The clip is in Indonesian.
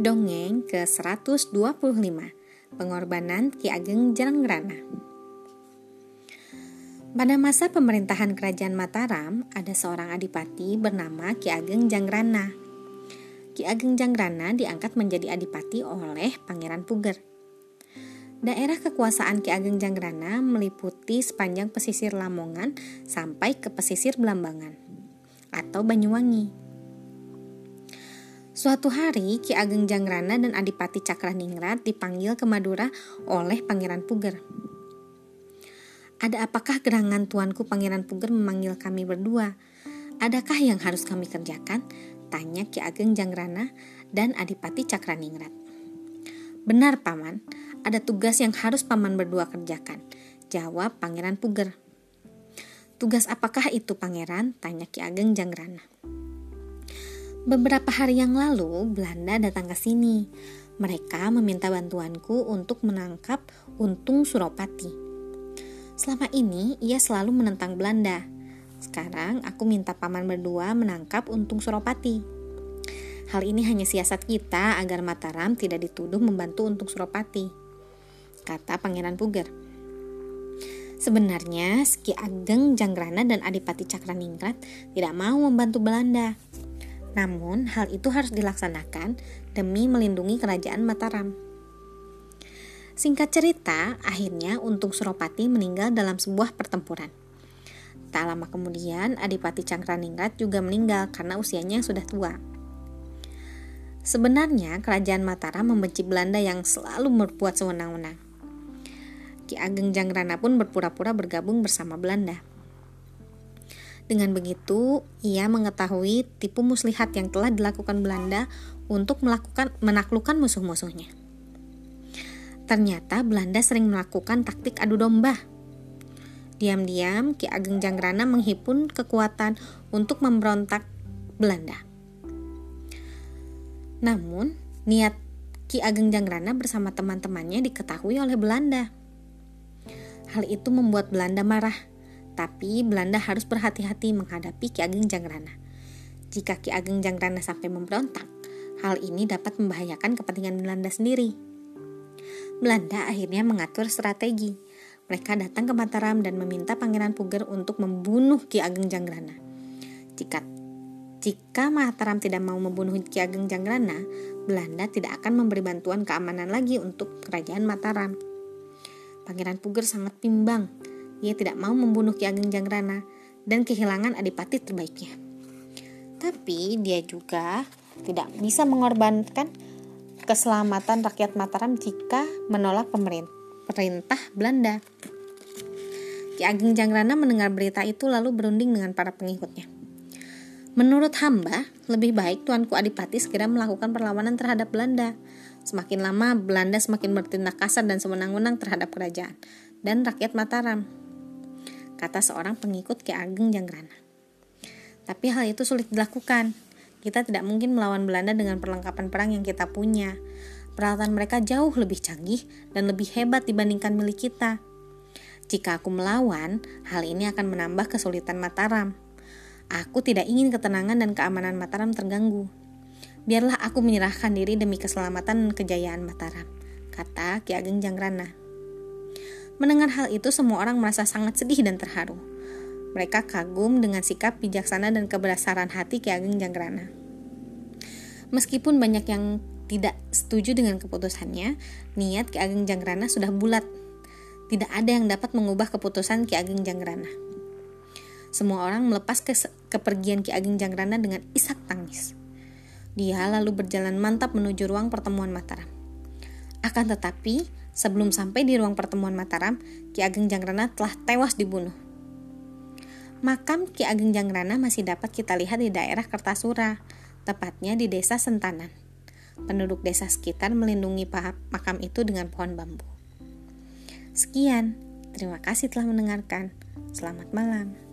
Dongeng ke-125 Pengorbanan Ki Ageng Janggrana Pada masa pemerintahan Kerajaan Mataram, ada seorang adipati bernama Ki Ageng Janggrana. Ki Ageng Janggrana diangkat menjadi adipati oleh Pangeran Puger. Daerah kekuasaan Ki Ageng Janggrana meliputi sepanjang pesisir Lamongan sampai ke pesisir Belambangan atau Banyuwangi. Suatu hari, Ki Ageng Jangrana dan Adipati Cakraningrat dipanggil ke Madura oleh Pangeran Puger. Ada apakah gerangan tuanku Pangeran Puger memanggil kami berdua? Adakah yang harus kami kerjakan? Tanya Ki Ageng Jangrana dan Adipati Cakraningrat. Benar, Paman. Ada tugas yang harus Paman berdua kerjakan. Jawab Pangeran Puger. Tugas apakah itu, Pangeran? Tanya Ki Ageng Jangrana. Beberapa hari yang lalu, Belanda datang ke sini. Mereka meminta bantuanku untuk menangkap Untung Suropati. Selama ini, ia selalu menentang Belanda. Sekarang, aku minta paman berdua menangkap Untung Suropati. Hal ini hanya siasat kita agar Mataram tidak dituduh membantu Untung Suropati, kata Pangeran Puger. Sebenarnya, Ki Ageng Janggrana dan Adipati Cakraningrat tidak mau membantu Belanda. Namun, hal itu harus dilaksanakan demi melindungi kerajaan Mataram. Singkat cerita, akhirnya Untung Suropati meninggal dalam sebuah pertempuran. Tak lama kemudian, Adipati Cangkraningrat juga meninggal karena usianya sudah tua. Sebenarnya, kerajaan Mataram membenci Belanda yang selalu berbuat sewenang-wenang. Ki Ageng Jangrana pun berpura-pura bergabung bersama Belanda. Dengan begitu, ia mengetahui tipu muslihat yang telah dilakukan Belanda untuk melakukan menaklukkan musuh-musuhnya. Ternyata Belanda sering melakukan taktik adu domba. Diam-diam, Ki Ageng Janggrana menghimpun kekuatan untuk memberontak Belanda. Namun, niat Ki Ageng Janggrana bersama teman-temannya diketahui oleh Belanda. Hal itu membuat Belanda marah tapi Belanda harus berhati-hati menghadapi Ki Ageng Jangrana. Jika Ki Ageng Jangrana sampai memberontak, hal ini dapat membahayakan kepentingan Belanda sendiri. Belanda akhirnya mengatur strategi. Mereka datang ke Mataram dan meminta Pangeran Puger untuk membunuh Ki Ageng Jangrana. Jika jika Mataram tidak mau membunuh Ki Ageng Jangrana, Belanda tidak akan memberi bantuan keamanan lagi untuk kerajaan Mataram. Pangeran Puger sangat bimbang ia tidak mau membunuh Ki Ageng Jangrana dan kehilangan adipati terbaiknya. Tapi dia juga tidak bisa mengorbankan keselamatan rakyat Mataram jika menolak pemerintah Belanda. Ki Ageng Jangrana mendengar berita itu lalu berunding dengan para pengikutnya. Menurut hamba, lebih baik Tuanku Adipati segera melakukan perlawanan terhadap Belanda. Semakin lama, Belanda semakin bertindak kasar dan sewenang-wenang terhadap kerajaan dan rakyat Mataram kata seorang pengikut Ki Ageng Janggrana. Tapi hal itu sulit dilakukan. Kita tidak mungkin melawan Belanda dengan perlengkapan perang yang kita punya. Peralatan mereka jauh lebih canggih dan lebih hebat dibandingkan milik kita. Jika aku melawan, hal ini akan menambah kesulitan Mataram. Aku tidak ingin ketenangan dan keamanan Mataram terganggu. Biarlah aku menyerahkan diri demi keselamatan dan kejayaan Mataram, kata Ki Ageng Janggrana. Mendengar hal itu, semua orang merasa sangat sedih dan terharu. Mereka kagum dengan sikap bijaksana dan kebesaran hati Ki Ageng Janggrana. Meskipun banyak yang tidak setuju dengan keputusannya, niat Ki Ageng Janggrana sudah bulat. Tidak ada yang dapat mengubah keputusan Ki Ageng Janggrana. Semua orang melepas ke kepergian Ki Ageng Janggrana dengan isak tangis. Dia lalu berjalan mantap menuju ruang pertemuan Mataram. Akan tetapi, Sebelum sampai di ruang pertemuan Mataram, Ki Ageng Jangrana telah tewas dibunuh. Makam Ki Ageng Jangrana masih dapat kita lihat di daerah Kertasura, tepatnya di desa Sentanan. Penduduk desa sekitar melindungi makam itu dengan pohon bambu. Sekian, terima kasih telah mendengarkan. Selamat malam.